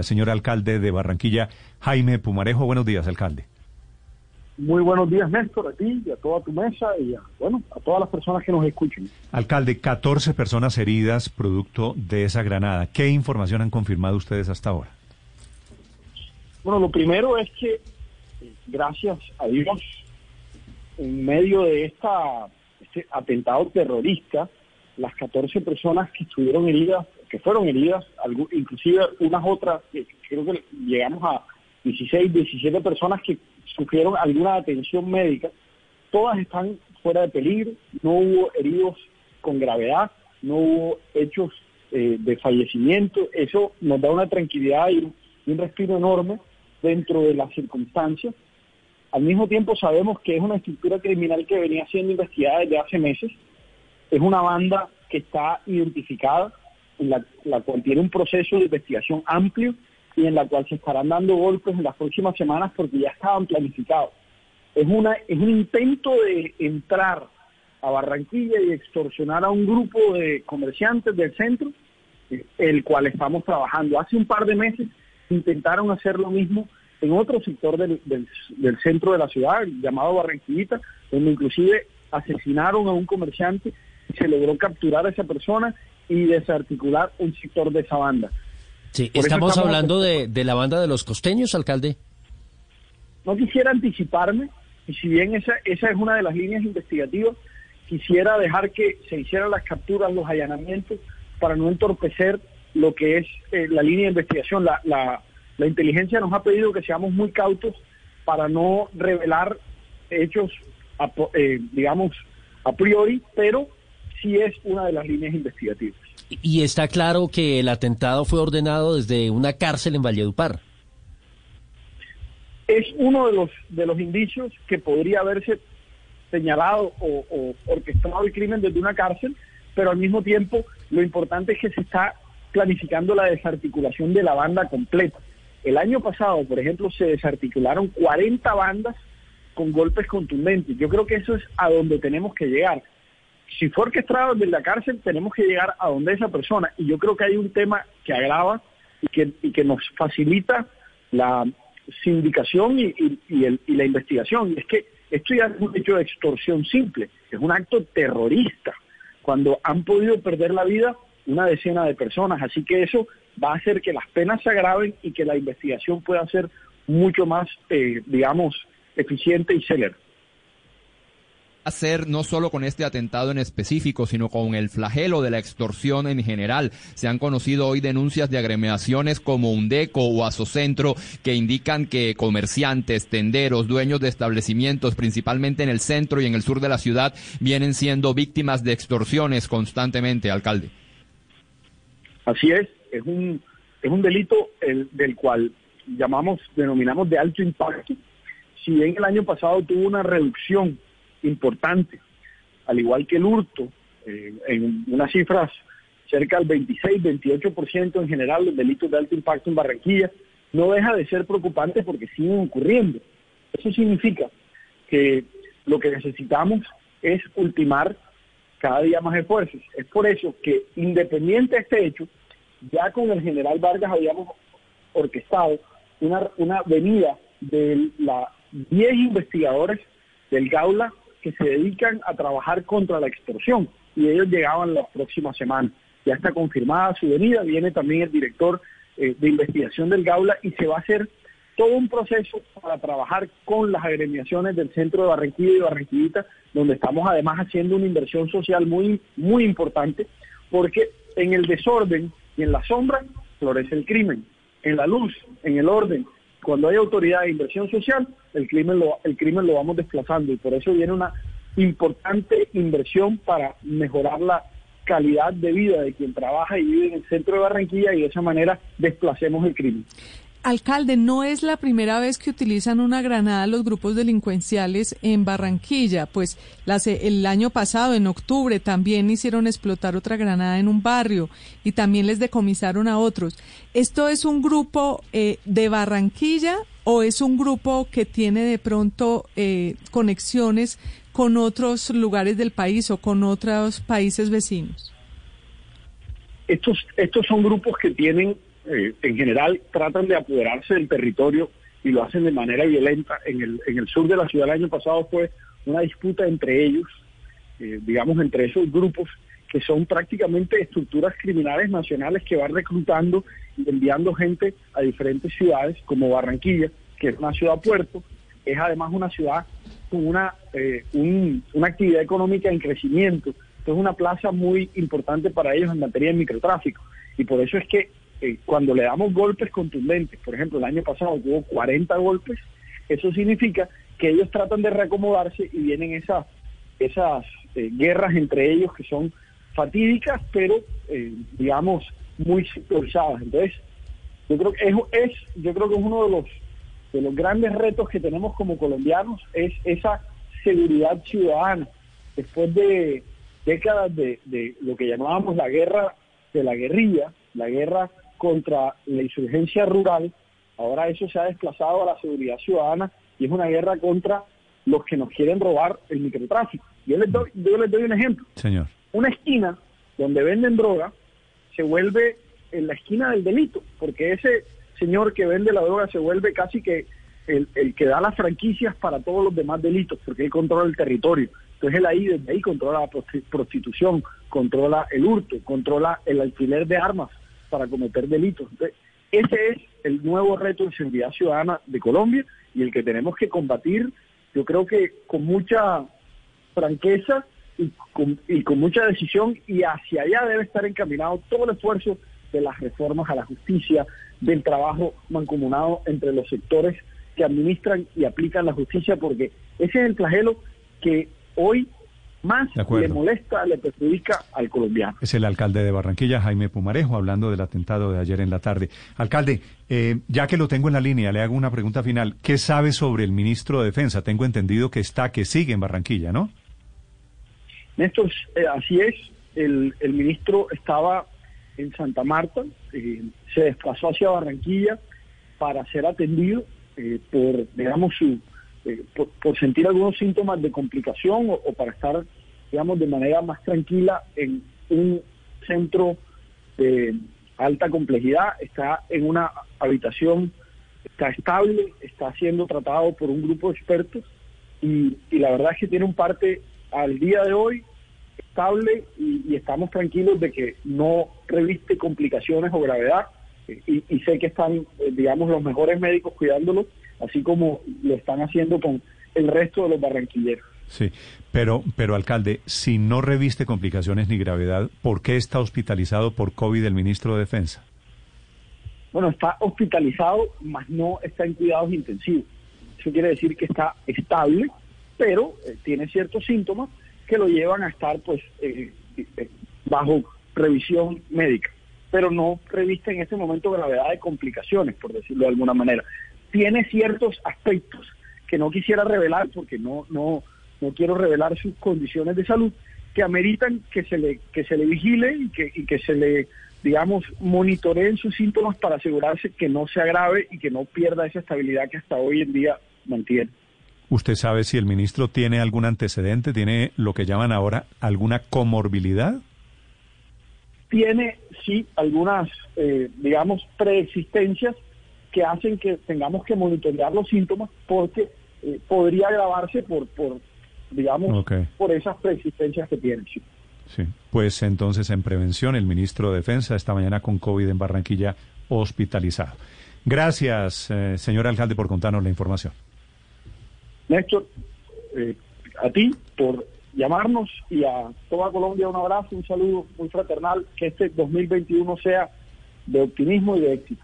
Señor alcalde de Barranquilla, Jaime Pumarejo, buenos días, alcalde. Muy buenos días, Néstor, a ti y a toda tu mesa y a, bueno, a todas las personas que nos escuchen. Alcalde, 14 personas heridas producto de esa granada. ¿Qué información han confirmado ustedes hasta ahora? Bueno, lo primero es que, gracias a Dios, en medio de esta, este atentado terrorista, las 14 personas que estuvieron heridas que fueron heridas, inclusive unas otras, creo que llegamos a 16, 17 personas que sufrieron alguna atención médica, todas están fuera de peligro, no hubo heridos con gravedad, no hubo hechos eh, de fallecimiento, eso nos da una tranquilidad y un respiro enorme dentro de las circunstancias. Al mismo tiempo sabemos que es una estructura criminal que venía siendo investigada desde hace meses, es una banda que está identificada, la, cual tiene un proceso de investigación amplio y en la cual se estarán dando golpes en las próximas semanas porque ya estaban planificados. Es, una, es un intento de entrar a Barranquilla y extorsionar a un grupo de comerciantes del centro, el cual estamos trabajando. Hace un par de meses intentaron hacer lo mismo en otro sector del, del centro de la ciudad, llamado Barranquillita, donde inclusive asesinaron a un comerciante y se logró capturar a esa persona y desarticular un sector de esa banda. Sí, estamos, hablando de, la banda de los costeños, alcalde. No quisiera anticiparme, y si bien esa, esa es una de las líneas investigativas, quisiera dejar que se hicieran las capturas, los allanamientos, para no entorpecer lo que es eh, la línea de investigación. La, la, la inteligencia nos ha pedido que seamos muy cautos para no revelar hechos, eh, digamos, a priori, pero sí es una de las líneas investigativas. Y está claro que el atentado fue ordenado desde una cárcel en Valledupar. Es uno de los de los indicios que podría haberse señalado o, orquestado el crimen desde una cárcel, pero al mismo tiempo lo importante es que se está planificando la desarticulación de la banda completa. El año pasado, por ejemplo, se desarticularon 40 bandas con golpes contundentes. Yo creo que eso es a donde tenemos que llegar si fue orquestado desde la cárcel, tenemos que llegar a donde esa persona. Y yo creo que hay un tema que agrava y que, y que nos facilita la sindicación y, la investigación. Y es que esto ya es un hecho de extorsión simple, es un acto terrorista, cuando han podido perder la vida una decena de personas. Así que eso va a hacer que las penas se agraven y que la investigación pueda ser mucho más, eh, digamos, eficiente y célere hacer no solo con este atentado en específico, sino con el flagelo de la extorsión en general. Se han conocido hoy denuncias de agremiaciones como Undeco o Asocentro que indican que comerciantes, tenderos, dueños de establecimientos, principalmente en el centro y en el sur de la ciudad, vienen siendo víctimas de extorsiones constantemente, alcalde. Así es, es un, es un delito el, del cual llamamos, denominamos de alto impacto. Si bien el año pasado tuvo una reducción importante, al igual que el hurto, eh, en unas cifras cerca del 26-28% en general los delitos de alto impacto en Barranquilla, no deja de ser preocupante porque siguen ocurriendo. Eso significa que lo que necesitamos es ultimar cada día más esfuerzos. Es por eso que, independiente de este hecho, ya con el general Vargas habíamos orquestado una, una venida de la 10 investigadores del Gaula que se dedican a trabajar contra la extorsión y ellos llegaban las próximas semanas. Ya está confirmada su venida, viene también el director eh, de investigación del Gaula y se va a hacer todo un proceso para trabajar con las agremiaciones del centro de Barranquilla y Barranquillita, donde estamos además haciendo una inversión social muy, muy importante, porque en el desorden y en la sombra florece el crimen, en la luz, en el orden, cuando hay autoridad de inversión social, el crimen lo, el crimen lo vamos desplazando y por eso viene una importante inversión para mejorar la calidad de vida de quien trabaja y vive en el centro de Barranquilla y de esa manera desplacemos el crimen. Alcalde, no es la primera vez que utilizan una granada los grupos delincuenciales en Barranquilla, pues el año pasado, en octubre, también hicieron explotar otra granada en un barrio y también les decomisaron a otros. ¿Esto es un grupo eh, de Barranquilla o es un grupo que tiene de pronto eh, conexiones con otros lugares del país o con otros países vecinos? Estos, estos son grupos que tienen eh, en general tratan de apoderarse del territorio y lo hacen de manera violenta. En el, en el sur de la ciudad el año pasado fue una disputa entre ellos, eh, digamos, entre esos grupos que son prácticamente estructuras criminales nacionales que van reclutando y enviando gente a diferentes ciudades como Barranquilla, que es una ciudad puerto, es además una ciudad con una, eh, una actividad económica en crecimiento, es una plaza muy importante para ellos en materia de microtráfico. Y por eso es que eh, cuando le damos golpes contundentes, por ejemplo, el año pasado hubo 40 golpes, eso significa que ellos tratan de reacomodarse y vienen esas, esas eh, guerras entre ellos que son fatídicas, pero digamos muy sectorizadas. Entonces, yo creo que es, es, yo creo que es uno de los de los grandes retos que tenemos como colombianos es esa seguridad ciudadana. Después de décadas de, lo que llamábamos la guerra de la guerrilla, la guerra contra la insurgencia rural, ahora eso se ha desplazado a la seguridad ciudadana y es una guerra contra los que nos quieren robar el microtráfico. Yo les doy, yo les doy un ejemplo. Señor. Una esquina donde venden droga se vuelve en la esquina del delito, porque ese señor que vende la droga se vuelve casi que el, que da las franquicias para todos los demás delitos, porque él controla el territorio. Entonces él ahí, desde ahí controla la prostitución, controla el hurto, controla el alquiler de armas para cometer delitos. Entonces, ese es el nuevo reto de seguridad ciudadana de Colombia y el que tenemos que combatir, yo creo que con mucha franqueza y con, y con mucha decisión y hacia allá debe estar encaminado todo el esfuerzo de las reformas a la justicia, del trabajo mancomunado entre los sectores que administran y aplican la justicia, porque ese es el flagelo que hoy más le molesta, le perjudica al colombiano. Es el alcalde de Barranquilla, Jaime Pumarejo, hablando del atentado de ayer en la tarde. Alcalde, eh, ya que lo tengo en la línea, le hago una pregunta final. ¿Qué sabe sobre el ministro de Defensa? Tengo entendido que está, que sigue en Barranquilla, ¿no? Néstor, eh, así es. El, el ministro estaba en Santa Marta, eh, se desplazó hacia Barranquilla para ser atendido eh, por, digamos, su, eh, por, sentir algunos síntomas de complicación o, para estar, digamos, de manera más tranquila en un centro de alta complejidad, está en una habitación, está estable, está siendo tratado por un grupo de expertos y, y la verdad es que tiene un parte al día de hoy estable y, estamos tranquilos de que no reviste complicaciones o gravedad y, sé que están, eh, digamos, los mejores médicos cuidándolo, así como lo están haciendo con el resto de los barranquilleros. Sí, pero, pero alcalde, si no reviste complicaciones ni gravedad, ¿por qué está hospitalizado por COVID el ministro de Defensa? Bueno, está hospitalizado, mas no está en cuidados intensivos. Eso quiere decir que está estable, pero eh, tiene ciertos síntomas que lo llevan a estar pues eh, eh, bajo revisión médica, pero no reviste en este momento gravedad de complicaciones, por decirlo de alguna manera. Tiene ciertos aspectos que no quisiera revelar porque no, no, no quiero revelar sus condiciones de salud que ameritan que se le, que se le vigile y que, y que se le digamos, monitoreen sus síntomas para asegurarse que no se agrave y que no pierda esa estabilidad que hasta hoy en día mantiene. ¿Usted sabe si el ministro tiene algún antecedente, tiene lo que llaman ahora alguna comorbilidad? Tiene, sí, algunas, eh, digamos, preexistencias que hacen que tengamos que monitorear los síntomas porque eh, podría agravarse por, por digamos, por esas preexistencias que tiene. Sí. sí. pues entonces en prevención el ministro de Defensa esta mañana con COVID en Barranquilla hospitalizado. Gracias, eh, señor alcalde, por contarnos la información. Néstor, eh, a ti por llamarnos y a toda Colombia un abrazo, un saludo muy fraternal, que este 2021 sea de optimismo y de éxito.